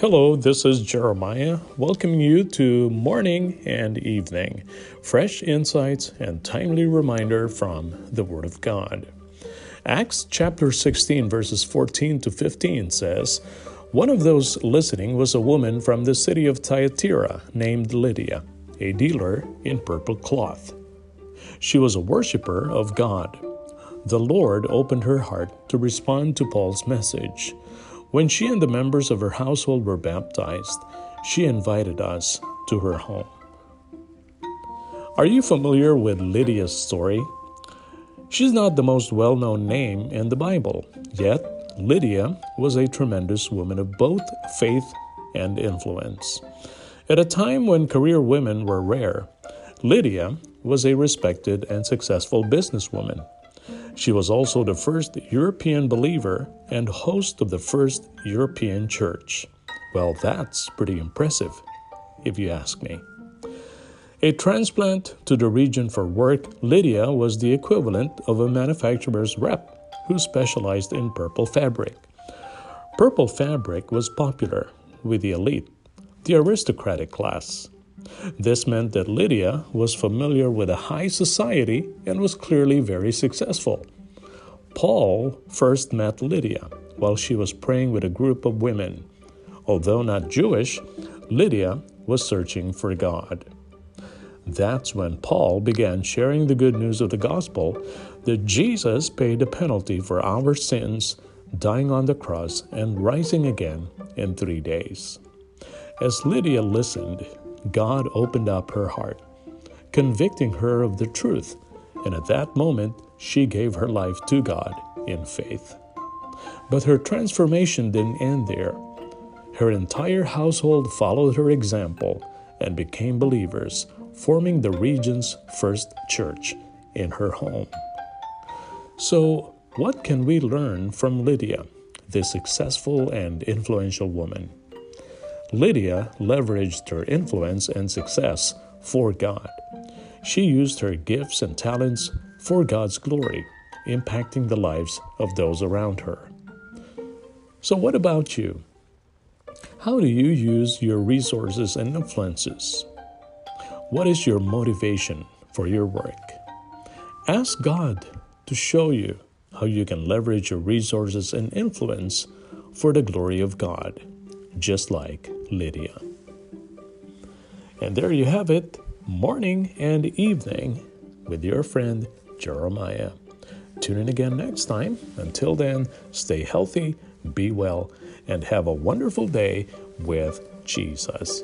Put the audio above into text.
Hello, this is Jeremiah, welcoming you to morning and evening, fresh insights and timely reminder from the Word of God. Acts chapter 16, verses 14 to 15 says, One of those listening was a woman from the city of Thyatira named Lydia, a dealer in purple cloth. She was a worshiper of God. The Lord opened her heart to respond to Paul's message. When she and the members of her household were baptized, she invited us to her home. Are you familiar with Lydia's story? She's not the most well known name in the Bible, yet, Lydia was a tremendous woman of both faith and influence. At a time when career women were rare, Lydia was a respected and successful businesswoman. She was also the first European believer and host of the first European church. Well, that's pretty impressive, if you ask me. A transplant to the region for work, Lydia was the equivalent of a manufacturer's rep who specialized in purple fabric. Purple fabric was popular with the elite, the aristocratic class. This meant that Lydia was familiar with a high society and was clearly very successful. Paul first met Lydia while she was praying with a group of women. Although not Jewish, Lydia was searching for God. That's when Paul began sharing the good news of the gospel that Jesus paid the penalty for our sins, dying on the cross and rising again in three days. As Lydia listened, God opened up her heart, convicting her of the truth, and at that moment she gave her life to God in faith. But her transformation didn't end there. Her entire household followed her example and became believers, forming the region's first church in her home. So, what can we learn from Lydia, this successful and influential woman? Lydia leveraged her influence and success for God. She used her gifts and talents for God's glory, impacting the lives of those around her. So, what about you? How do you use your resources and influences? What is your motivation for your work? Ask God to show you how you can leverage your resources and influence for the glory of God just like Lydia. And there you have it, morning and evening with your friend Jeremiah. Tune in again next time. Until then, stay healthy, be well, and have a wonderful day with Jesus.